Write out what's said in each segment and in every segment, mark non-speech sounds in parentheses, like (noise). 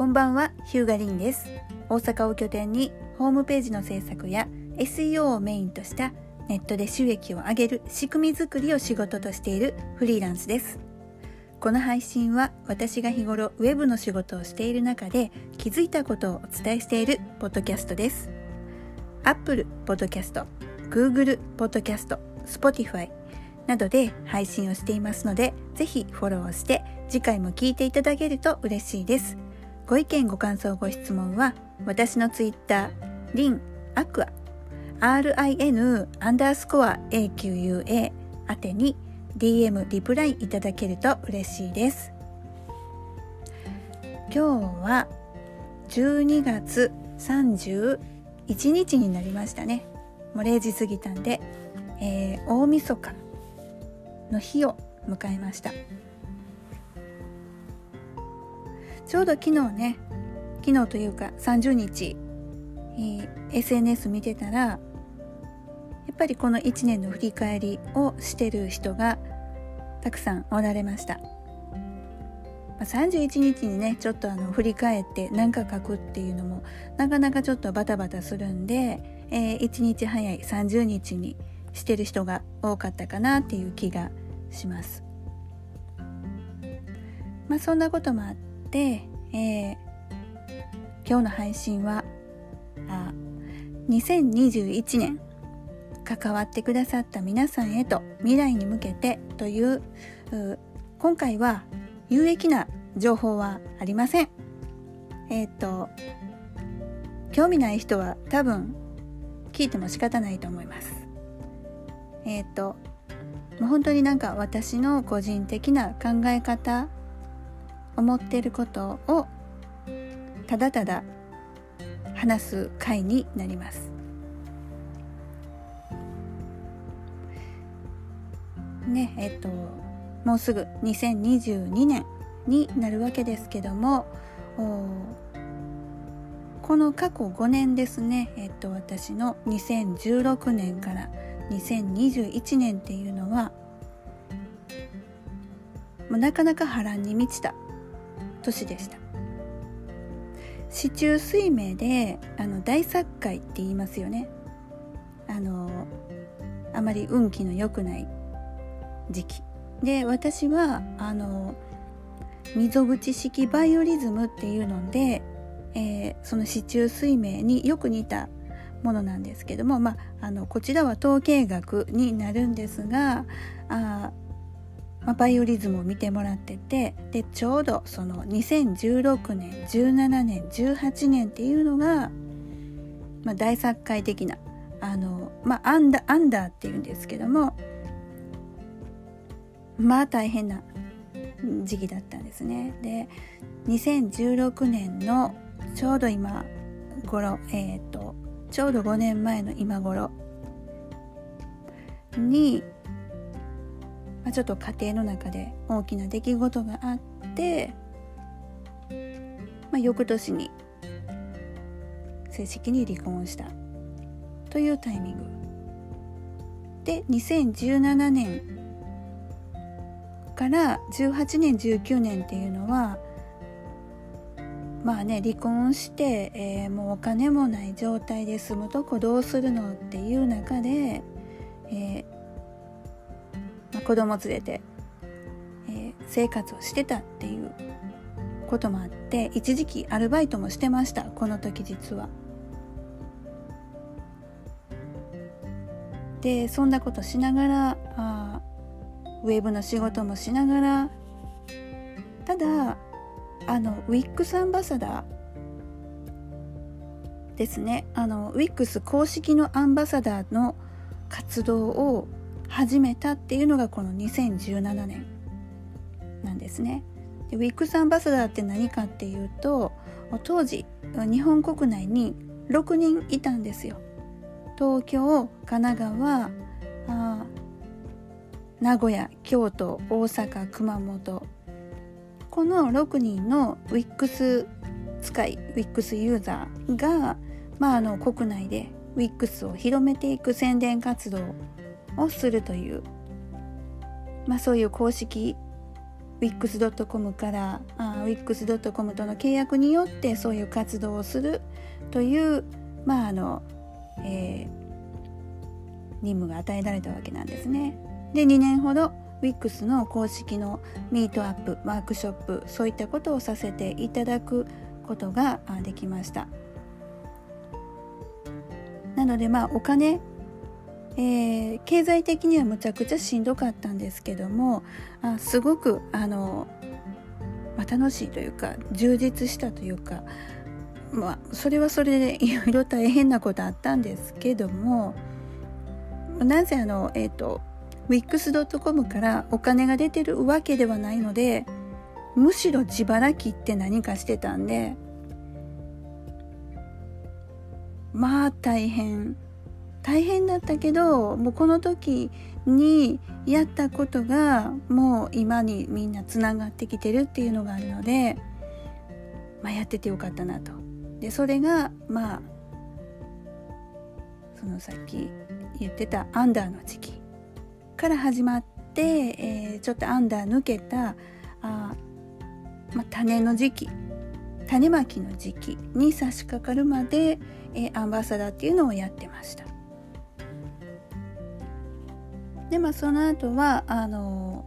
こんばんは、ヒューガリンです。大阪を拠点にホームページの制作や SEO をメインとしたネットで収益を上げる仕組み作りを仕事としているフリーランスです。この配信は私が日頃ウェブの仕事をしている中で気づいたことをお伝えしているポッドキャストです。Apple Podcast、Google Podcast、Spotify などで配信をしていますので、ぜひフォローして次回も聞いていただけると嬉しいです。ご意見ご感想ご質問は私のツイッター、リン、アクア、RIN アンダースコア AQUA 宛てに DM リプライいただけると嬉しいです。今日は12月31日になりましたね。もう0時過ぎたんで、えー、大晦日の日を迎えましたちょうど昨日ね昨日というか30日、えー、SNS 見てたらやっぱりこの1年の振り返りをしてる人がたくさんおられました、まあ、31日にねちょっとあの振り返って何か書くっていうのもなかなかちょっとバタバタするんで、えー、1日早い30日にしてる人が多かったかなっていう気がします。まあそんなこともあって、えー、今日の配信はあ2021年関わってくださった皆さんへと未来に向けてという今回は有益な情報はありません。えっ、ー、と興味ない人は多分聞いても仕方ないと思います。えっ、ー、ともう本当になんか私の個人的な考え方思ってることをただただ話す回になります。ねえっともうすぐ2022年になるわけですけどもこの過去5年ですね、えっと、私の2016年から2021年っていうのはもうなかなか波乱に満ちた年でした。四柱推命であの大殺界って言いますよね。あのあまり運気の良くない時期。で私はあの溝口式バイオリズムっていうので、えー、その四柱推命によく似たものなんですけども、まあ、あのこちらは統計学になるんですがあ、まあ、バイオリズムを見てもらっててでちょうどその2016年17年18年っていうのが、まあ、大作界的なあの、まあ、アンダアンダーっていうんですけどもまあ大変な時期だったんですね。で2016年のちょうど今頃、えっ、ー、とちょうど5年前の今頃に、まあ、ちょっと家庭の中で大きな出来事があって、まあ、翌年に正式に離婚したというタイミング。で2017年から18年19年っていうのはまあね離婚して、えー、もうお金もない状態で住むとこどうするのっていう中で、えーまあ、子供連れて、えー、生活をしてたっていうこともあって一時期アルバイトもしてましたこの時実は。でそんなことしながらあウェブの仕事もしながらただあのウィックスアンバサダーですねあのウィックス公式のアンバサダーの活動を始めたっていうのがこの2017年なんですね。でウィックスアンバサダーって何かっていうと当時日本国内に6人いたんですよ。東京神奈川あ名古屋京都大阪熊本この6人の WIX 使い WIX ユーザーが、まあ、あの国内で WIX を広めていく宣伝活動をするという、まあ、そういう公式 wix.com からあ wix.com との契約によってそういう活動をするというまああの、えー、任務が与えられたわけなんですね。で2年ほど WIX の公式のミートアップワークショップそういったことをさせていただくことができましたなのでまあお金、えー、経済的にはむちゃくちゃしんどかったんですけどもあすごくあの、まあ、楽しいというか充実したというかまあそれはそれでいろいろ大変なことあったんですけどもなぜあのえっ、ー、と wix.com からお金が出てるわけではないのでむしろ自腹切って何かしてたんでまあ大変。大変だったけどもうこの時にやったことがもう今にみんなつながってきてるっていうのがあるので、まあ、やっててよかったなと。でそれがまあそのさっき言ってたアンダーの時期から始まって、えー、ちょっとアンダー抜けたあ、まあ、種の時期種まきの時期に差し掛かるまで、えー、アンバサダーっていうのをやってました。でまあその後はあの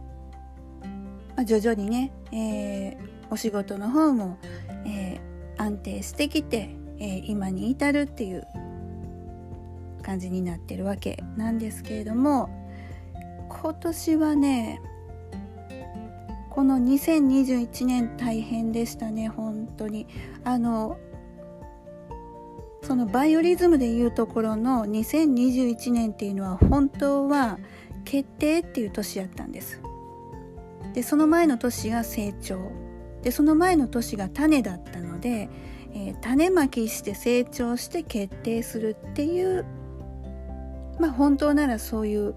まあ、徐々にね、えー、お仕事の方も、えー、安定してきて、えー、今に至るっていう感じになってるわけなんですけれども今年はねこの2021年大変でしたね本当に。あのそのバイオリズムでいうところの2021年っていうのは本当は決定っていう年やったんですでその前の年が成長でその前の年が種だったので、えー、種まきして成長して決定するっていうまあ本当ならそういう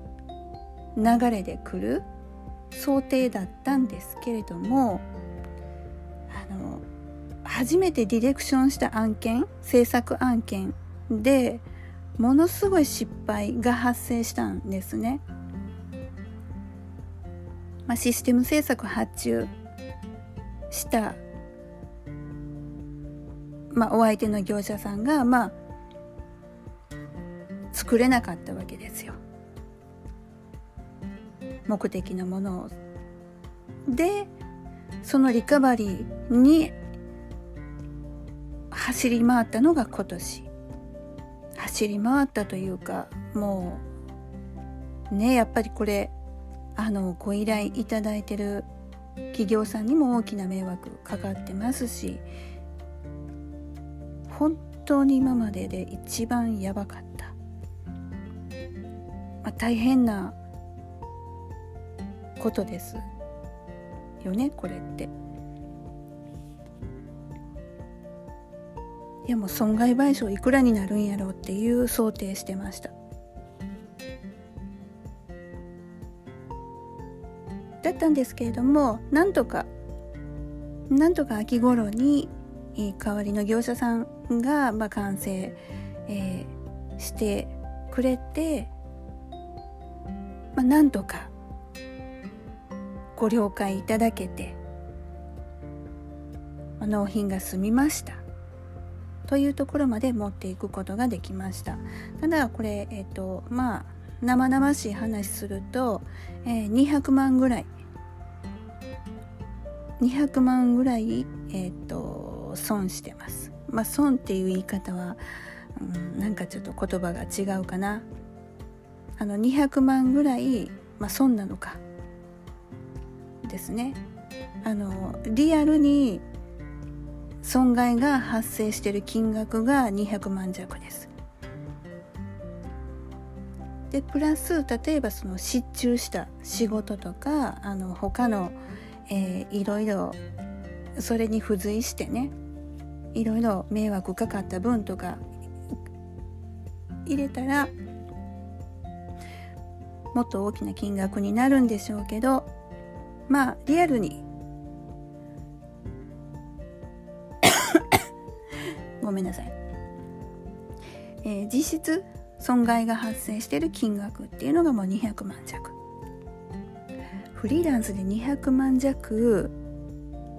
流れで来る想定だったんですけれどもあの初めてディレクションした案件制作案件でものすごい失敗が発生したんですね。まあ、システム制作発注した、まあ、お相手の業者さんが、まあ、作れなかったわけですよ。目的のものをでそのリカバリーに走り回ったのが今年走り回ったというかもうねやっぱりこれあのご依頼いただいてる企業さんにも大きな迷惑かかってますし本当に今までで一番やばかった、まあ、大変なことですよねこれって。いやもう損害賠償いくらになるんやろうっていう想定してました。ったんですけれどもなんとかなんとか秋頃に代わりの業者さんが、まあ、完成、えー、してくれて、まあ、なんとかご了解いただけて納品が済みました。というところまで持っていくことができました。ただこれえっ、ー、とまあ生々しい話すると、えー、200万ぐらい200万ぐらい、えーと、損してます。まあ損っていう言い方は、うん、なんかちょっと言葉が違うかな。あの200万ぐらい、まあ、損なのか。ですね。あのリアルに損害が発生している金額が200万弱です。でプラス例えばその失注した仕事とかあの他の、えー、いろいろそれに付随してねいろいろ迷惑かかった分とか入れたらもっと大きな金額になるんでしょうけどまあリアルに (coughs) ごめんなさい、えー、実質損害が発生している金額っていうのがもう200万弱。フリーランスで200万弱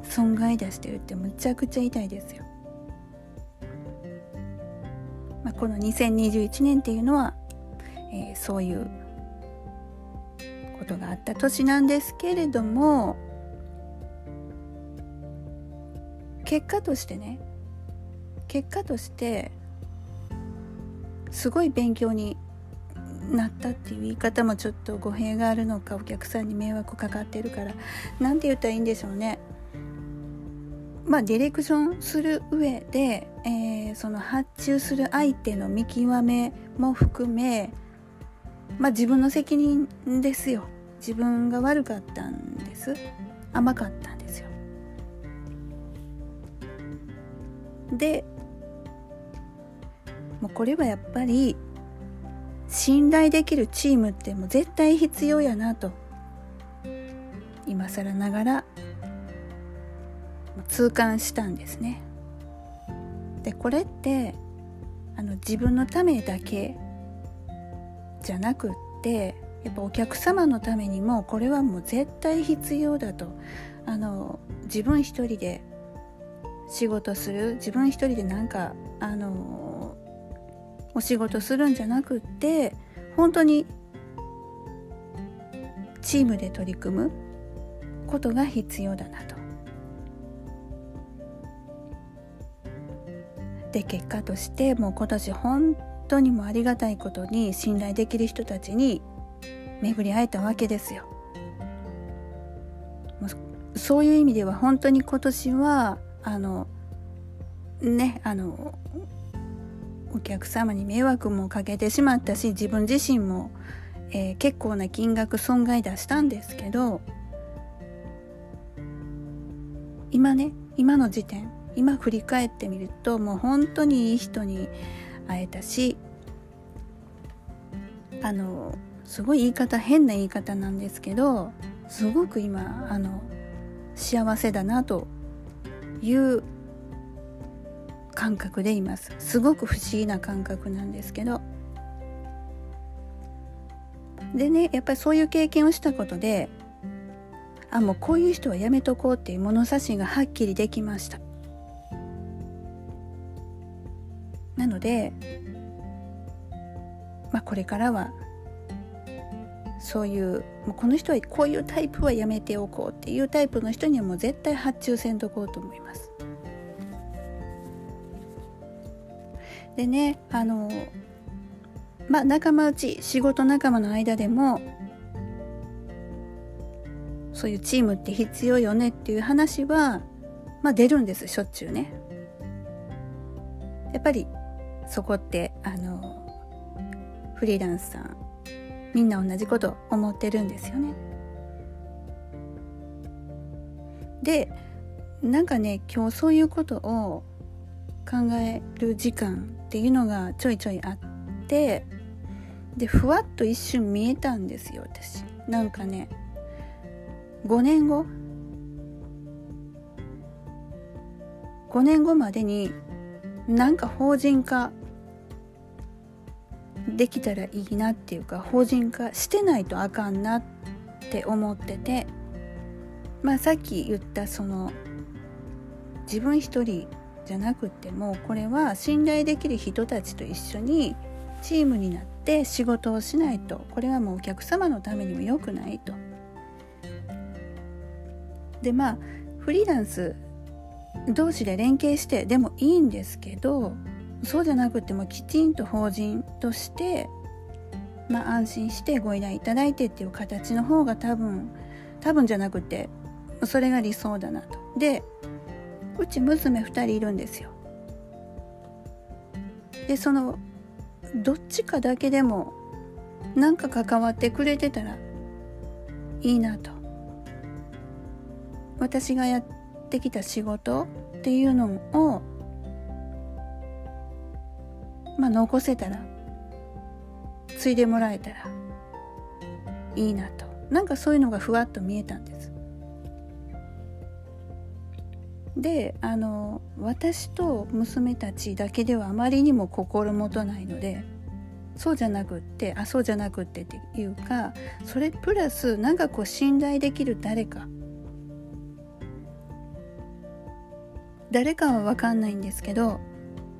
損害出してるってむちゃくちゃ痛いですよ。まあ、この2021年っていうのは、えー、そういうことがあった年なんですけれども結果としてね結果としてすごい勉強になったっていう言い方もちょっと語弊があるのかお客さんに迷惑かかってるから何て言ったらいいんでしょうね。まあ、ディレクションする上で、えー、その発注する相手の見極めも含め、まあ、自分の責任ですよ。自分が悪かったんです。甘かったんですよ。でもうこれはやっぱり信頼できるチームってもう絶対必要やなと今更ながら痛感したんですね。でこれってあの自分のためだけじゃなくってやっぱお客様のためにもこれはもう絶対必要だとあの自分一人で仕事する自分一人でなんかあのお仕事するんじゃなくって本当にチームで取り組むことが必要だなと。で結果としてもう今年本当にもありがたいことに信頼できる人たちに巡り会えたわけですよ。そういう意味では本当に今年はあのねあのお客様に迷惑もかけてしまったし自分自身も、えー、結構な金額損害出したんですけど今ね今の時点今振り返ってみるともう本当にいい人に会えたしあのすごい言い方変な言い方なんですけどすごく今あの幸せだなという感覚でいます。すごく不思議な感覚なんですけど。でねやっぱりそういう経験をしたことであもうこういう人はやめとこうっていう物差しがはっきりできました。なのでまあこれからはそういうもうこの人はこういうタイプはやめておこうっていうタイプの人にはもう絶対発注せんとこうと思います。でねあのまあ仲間内仕事仲間の間でもそういうチームって必要よねっていう話はまあ出るんですしょっちゅうね。やっぱりそこってあのフリーランスさんみんな同じこと思ってるんですよね。でなんかね今日そういうことを考える時間っていうのがちょいちょいあってでふわっと一瞬見えたんですよ私。なんかね5年後？5年後までになんか法人化できたらいいなっていうか法人化してないとあかんなって思っててまあさっき言ったその自分一人じゃなくてもこれは信頼できる人たちと一緒にチームになって仕事をしないとこれはもうお客様のためにも良くないと。でまあフリーランス同士で連携してでもいいんですけどそうじゃなくてもきちんと法人として、まあ、安心してご依頼いただいてっていう形の方が多分多分じゃなくてそれが理想だなと。でうち娘2人いるんですよ。でそのどっちかだけでもなんか関わってくれてたらいいなと。私がやってきた仕事っていうのをまあ、残せたら継いでもらえたらいいなとなんかそういうのがふわっと見えたんですであの私と娘たちだけではあまりにも心もとないのでそうじゃなくってあそうじゃなくってっていうかそれプラスなんかこう信頼できる誰か。誰かは分かんないんですけど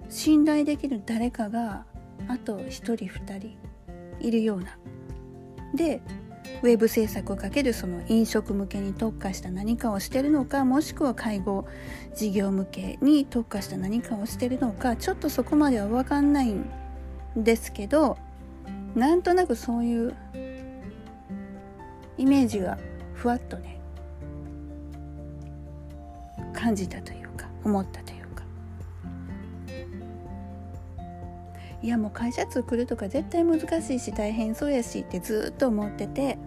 信頼できる誰かがあと1人2人いるような。でウェブ制作をかけるその飲食向けに特化した何かをしてるのかもしくは介護事業向けに特化した何かをしてるのかちょっとそこまでは分かんないんですけどなんとなくそういうイメージがふわっとね感じたというか思ったというか。いやもう会社作るとか絶対難しいし大変そうやしってずっと思ってて。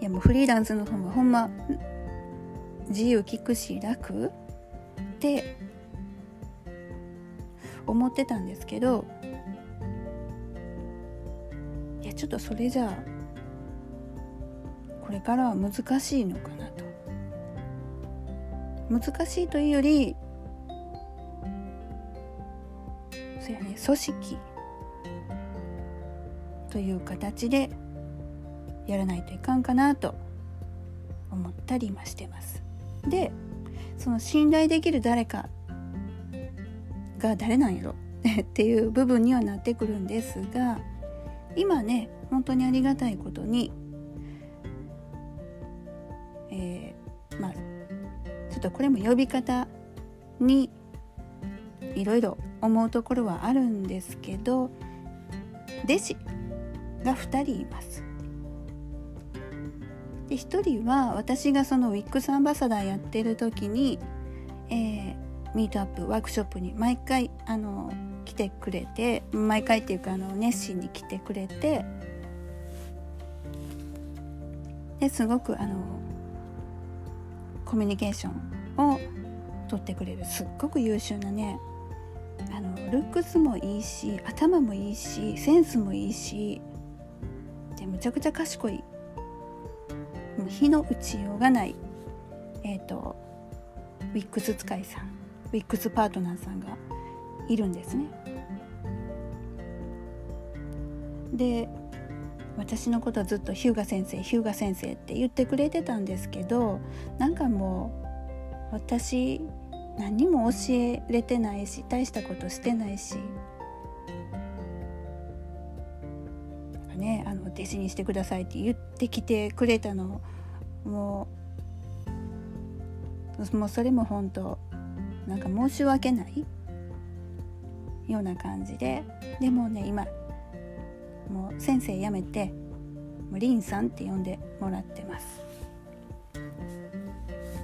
いやもうフリーランスの方がほんま自由聞くし楽って思ってたんですけど。いやちょっとそれじゃあこれからは難しいのかなと。難しいというよりそうやね。組織。という形でやらないといかんかなと思ったり今してます。でその信頼できる誰かが誰なんやろ？(laughs) っていう部分にはなってくるんですが今ね本当にありがたいことに、えー、まあちょっとこれも呼び方にいろいろ思うところはあるんですけど弟子が2人います。で1人は私がそのウィックスアンバサダーやってる時に、えー、ミートアップワークショップに毎回あの来てくれて毎回っていうかあの熱心に来てくれてですごくあのコミュニケーションを取ってくれるすっごく優秀なねあのルックスもいいし頭もいいしセンスもいいしでむちゃくちゃ賢いもう火の打ちようがないえっ、ー、とウィックス使いさんウィックスパートナーさんがいるんですね。で私のことずっと日向先生日向先生って言ってくれてたんですけどなんかもう私何も教えれてないし大したことしてないし。ねあの弟子にしてくださいって言ってきてくれたの。もうもうそれも本当なんか申し訳ないような感じで。でもね今もう先生辞めてもうリンさんって呼んでもらってます。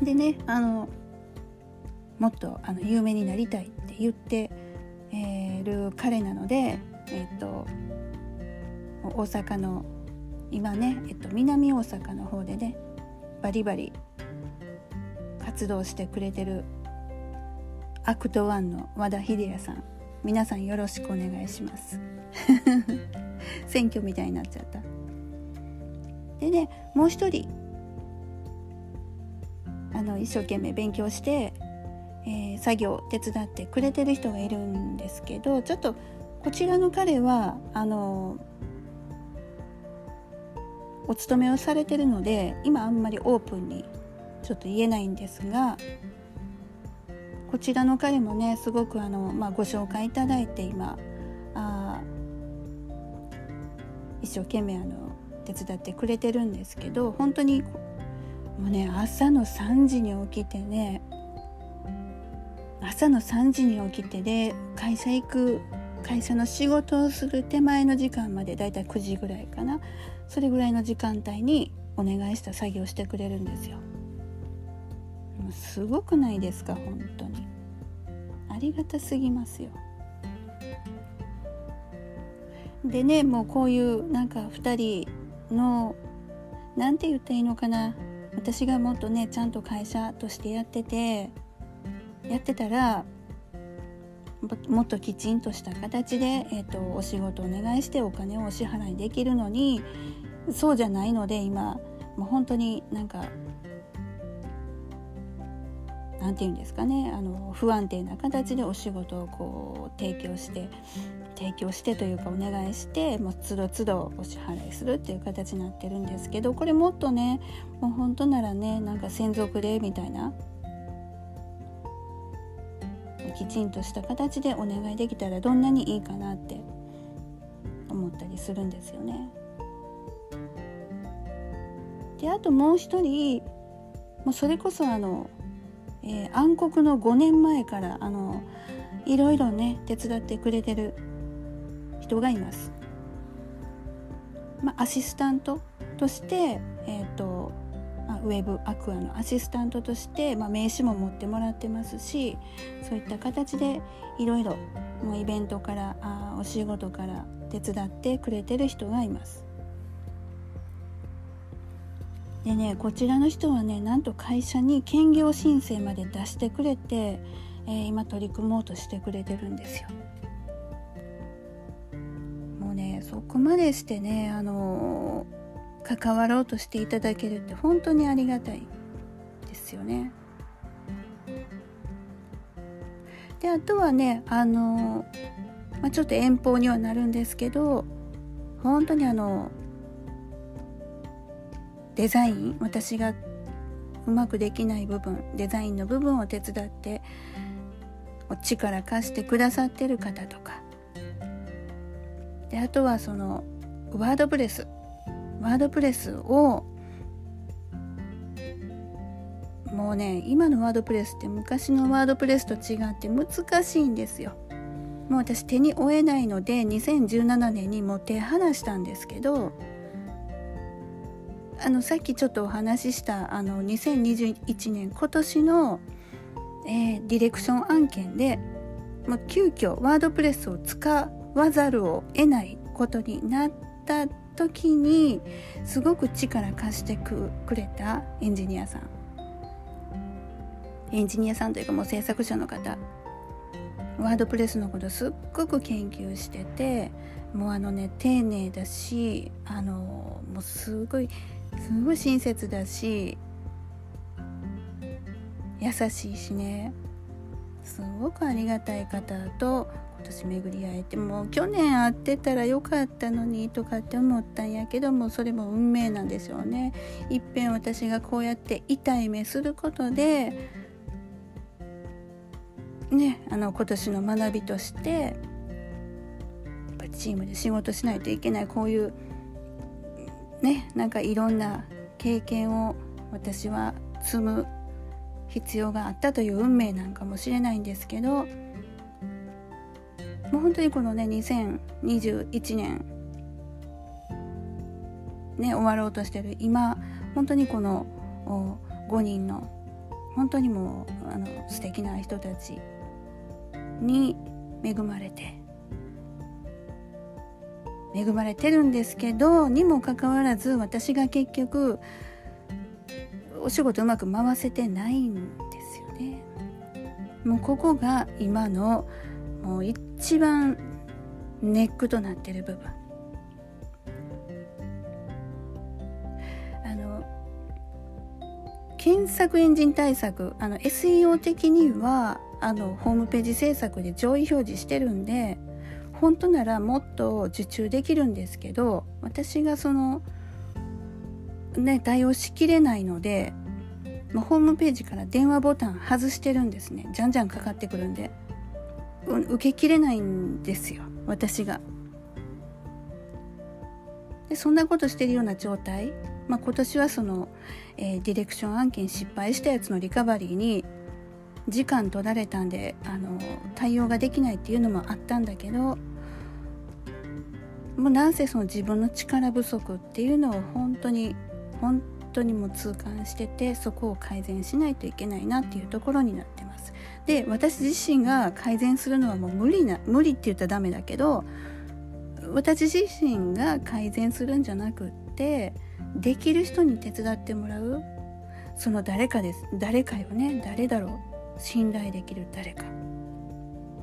でねあのもっとあの有名になりたいって言ってる彼なのでえっ、と大阪の今ね、えっと、南大阪の方でねバリバリ活動してくれてるアクト1の和田秀也さん皆さんよろしくお願いします。(laughs) 選挙みたいになっちゃった。でねもう一人あの一生懸命勉強して、えー、作業手伝ってくれてる人がいるんですけどちょっとこちらの彼はあのお勤めをされてるので今あんまりオープンにちょっと言えないんですがこちらの彼もねすごくあの、まあ、ご紹介いただいて今あ一生懸命あの手伝ってくれてるんですけど本当にもうね朝の3時に起きてね朝の3時に起きてで会社行く会社の仕事をする手前の時間までだいたい9時ぐらいかな。それぐらいの時間帯にお願いした作業してくれるんですよ。すごくないですか本当に。ありがたすぎますよ。でねもうこういうなんか2人の何て言ったらいいのかな。私がもっとねちゃんと会社としてやっててやってたらもっときちんとした形で、えーと、お仕事お願いしてお金をお支払いできるのにそうじゃないので今もう本当になんか何て言うんですかねあの不安定な形でお仕事をこう提供して提供してというかお願いしてもう都度都度お支払いするっていう形になってるんですけどこれもっとねもう本当ならねなんか専属でみたいなきちんとした形でお願いできたらどんなにいいかなって思ったりするんですよね。であともう一人もうそれこそあの、えー、暗黒の5年前からあのいろいろね手伝ってくれてる人がいます。まあ、アシスタントとして、えーと、ウェブアクアのアシスタントとして、まあ、名刺も持ってもらってますしそういった形でいろいろイベントからあお仕事から手伝ってくれてる人がいます。でねこちらの人はねなんと会社に兼業申請まで出してくれて、えー、今取り組もうとしてくれてるんですよ。もうねそこまでしてねあのー、関わろうとしていただけるって本当にありがたいですよね。であとはねあの、まあ、ちょっと遠方にはなるんですけど本当にあのデザイン私がうまくできない部分デザインの部分を手伝って力貸してくださってる方とかであとはそのワードプレスワードプレスをもうね今のワードプレスって昔のワードプレスと違って難しいんですよ。もう私手に負えないので2017年にもう手離したんですけどあのさっきちょっとお話ししたあの2021年今年の、えー、ディレクション案件で、まあ、急遽ワードプレスを使わざるを得ないことになった時にすごく力貸してくれたエンジニアさん。エンジニアさんというかもう制作者の方。ワードプレスのことすっごく研究しててもうあのね丁寧だしあのもうすごいすごい親切だし優しいしね。すごくありがたい方と年巡り会えても去年会ってたらよかったのにとかって思ったんやけどもそれも運命なんでしょうねいっぺん私がこうやって痛い目することでねあの今年の学びとしてやっぱチームで仕事しないといけないこういうねなんかいろんな経験を私は積む必要があったという運命なんかもしれないんですけどもう本当にこのね2021年ね終わろうとしてる今本当にこの5人の本当にもうあの素敵な人たちに恵まれて恵まれてるんですけどにもかかわらず私が結局お仕事うまく回せてないんですよね。もうここが今のもう番ネックとなってる部分。あの検索エンジン対策あの SEO 的にはあのホームページ制作で上位表示してるんで本当ならもっと受注できるんですけど私がそのね対応しきれないのでホームページから電話ボタン外してるんですねじゃんじゃんかかってくるんで受けきれないんですよ。私が。でそんなことしてるような状態、まあ、今年はその、えー、ディレクション案件失敗したやつのリカバリーに時間取られたんであの対応ができないっていうのもあったんだけどもうなんせその自分の力不足っていうのを本当に本当にも痛感しててそこを改善しないといけないなっていうところになってます。で私自身が改善するのはもう無理な無理って言ったらダメだけど私自身が改善するんじゃなくってできる人に手伝ってもらう。その誰かです。誰かよね。誰だろう。信頼できる誰か。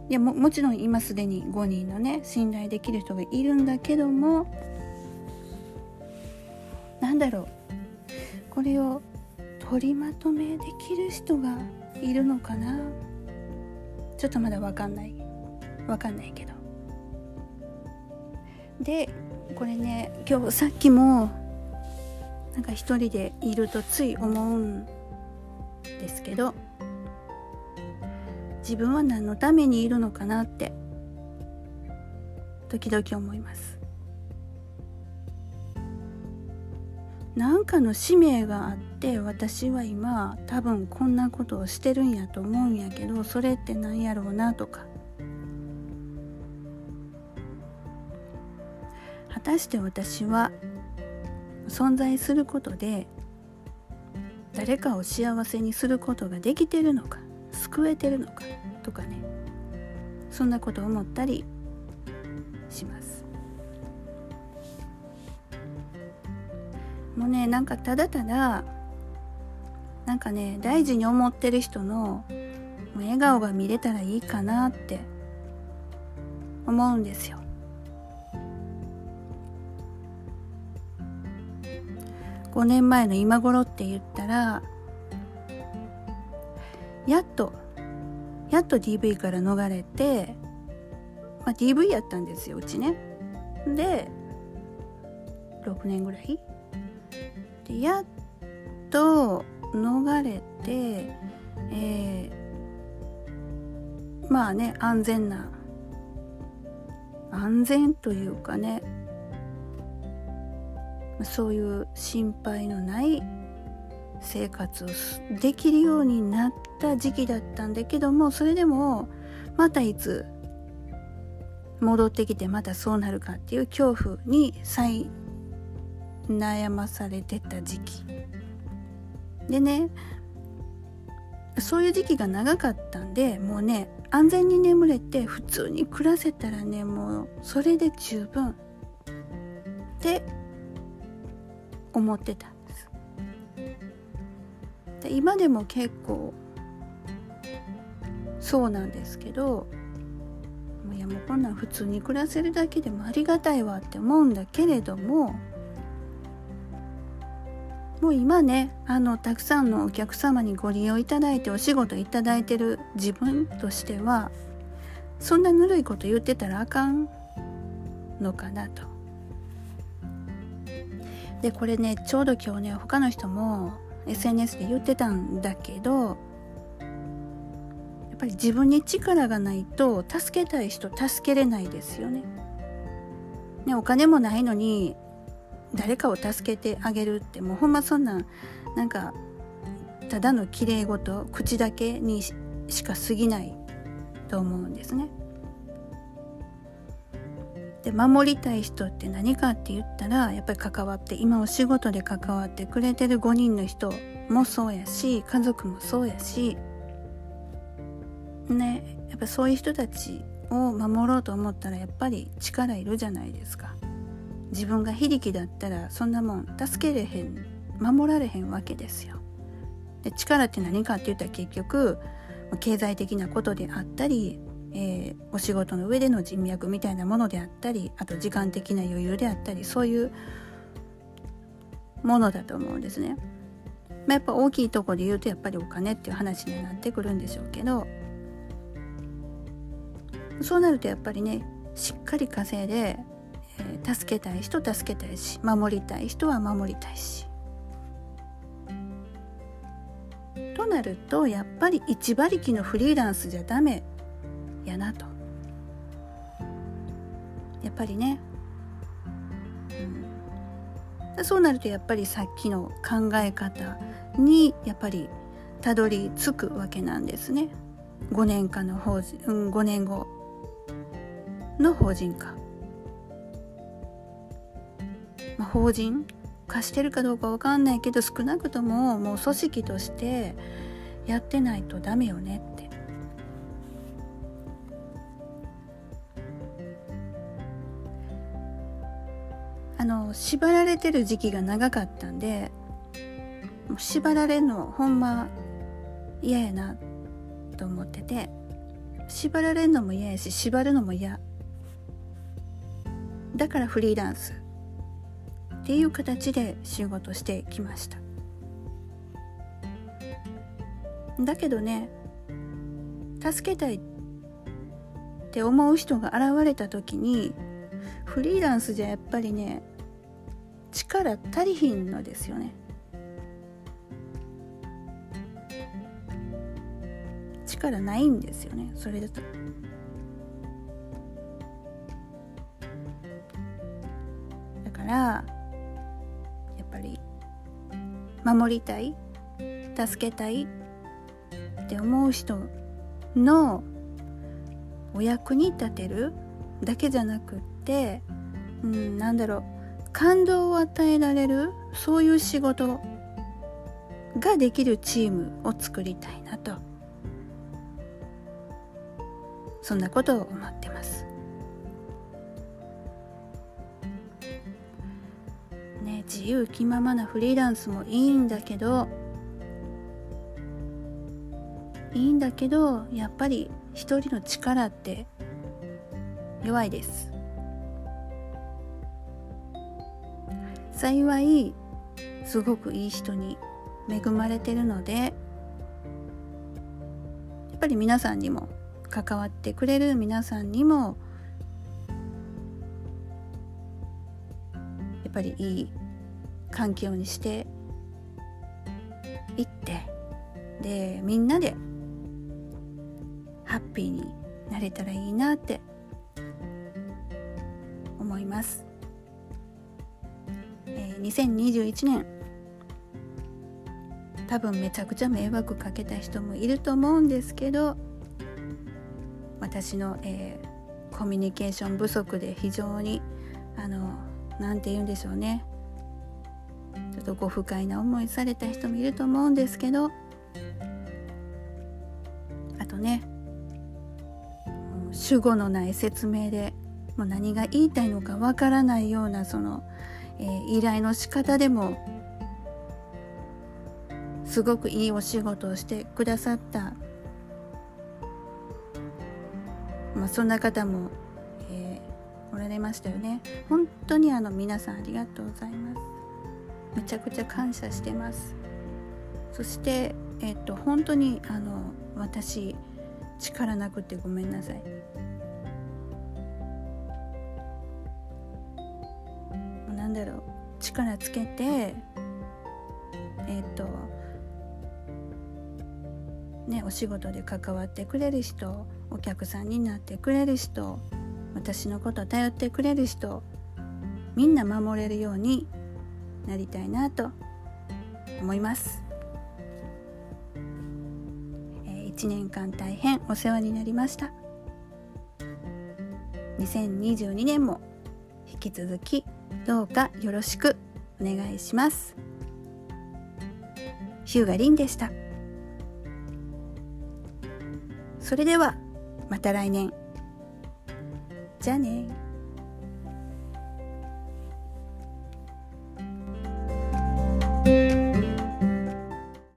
いやももちろん今すでに5人のね信頼できる人がいるんだけどもなんだろう。これを取りまとめできる人がいるのかな。ちょっとまだわかんない。わかんないけど。でこれね今日さっきもなんか一人でいるとつい思うんですけど自分は何のためにいるのかなって時々思います。何かの使命があって私は今多分こんなことをしてるんやと思うんやけどそれって何やろうなとか。果たして私は存在することで誰かを幸せにすることができてるのか救えてるのかとかね。そんなことを思ったりします。もうねなんかただただなんかね大事に思ってる人の笑顔が見れたらいいかなって思うんですよ。5年前の今頃って言ったらやっとやっと DV から逃れて、まあ、DV やったんですようちね。で6年ぐらいでやっと逃れてえー、まあね安全な安全というかねそういう心配のない生活をできるようになった時期だったんだけどもそれでもまたいつ戻ってきてまたそうなるかっていう恐怖に再悩まされてた時期。でねそういう時期が長かったんでもうね安全に眠れて普通に暮らせたらねもうそれで十分。って思ってたんです。で今でも結構そうなんですけどいやもうこんなん普通に暮らせるだけでもありがたいわって思うんだけれどももう今ねあのたくさんのお客様にご利用いただいてお仕事いただいてる自分としてはそんなぬるいこと言ってたらあかんのかなとでこれねちょうど今日ね他の人も SNS で言ってたんだけどやっぱり自分に力がないと助けたい人助けれないですよね。ねお金もないのに誰かを助けてあげるってもうほんまそんななんかただの綺麗事口だけにしか過ぎないと思うんですね。で守りたい人って何かって言ったらやっぱり関わって今お仕事で関わってくれてる5人の人もそうやし家族もそうやしねやっぱそういう人たちを守ろうと思ったらやっぱり力いるじゃないですか自分が非力だったらそんなもん助けれへん守られへんわけですよで力って何かって言ったら結局経済的なことであったりえー、お仕事の上での人脈みたいなものであったりあと時間的な余裕であったりそういうものだと思うんですね。まあ、やっぱ大きいとこで言うとやっぱりお金っていう話になってくるんでしょうけどそうなるとやっぱりねしっかり稼いで、助けたい人助けたいし守りたい人は守りたいし。となるとやっぱり一馬力のフリーランスじゃダメ。やなと。やっぱりね、うん、そうなるとやっぱりさっきの考え方にやっぱりたどり着くわけなんですね。5年間の法人、うん、5年後の法人化、まあ、法人化してるかどうかわかんないけど少なくとももう組織としてやってないとダメよねって。あの縛られてる時期が長かったんで縛られるのほんま嫌やなと思ってて縛られるのも嫌やし縛るのも嫌。だからフリーランス。っていう形で仕事してきました。だけどね助けたいって思う人が現れた時にフリーランスじゃやっぱりね力足りひんのですよね。力ないんですよねそれだと。だから守りたい助けたいって思う人のお役に立てるだけじゃなくってうんなんだろう感動を与えられるそういう仕事ができるチームを作りたいなと。そんなことを思って。自由気ままなフリーランスもいいんだけどいいんだけどやっぱり一人の力って弱いです。幸いすごくいい人に恵まれてるのでやっぱり皆さんにも関わってくれる皆さんにもやっぱりいい環境にしていってでみんなでハッピーになれたらいいなって思います、えー、2021年多分めちゃくちゃ迷惑かけた人もいると思うんですけど私の、えー、コミュニケーション不足で非常にあの何て言うんでしょうね。ご不快な思いされた人もいると思うんですけど。あとね。主語のない説明でもう何が言いたいのかわからないようなその、えー、依頼の仕方でも。すごくいいお仕事をしてくださった、まあ、そんな方も、えー、おられましたよね。本当にあの皆さんありがとうございます。めちゃくちゃ感謝してます。そしてえっ、と本当にあの私力なくてごめんなさい。なんだろう。力つけてえっ、ー、とねお仕事で関わってくれる人お客さんになってくれる人私のこと頼ってくれる人みんな守れるようになりたいなと思います。1年間大変お世話になりました。2022年も引き続きどうかよろしくお願いします。ヒューガリンでした。それではまた来年。じゃあね